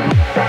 Bye.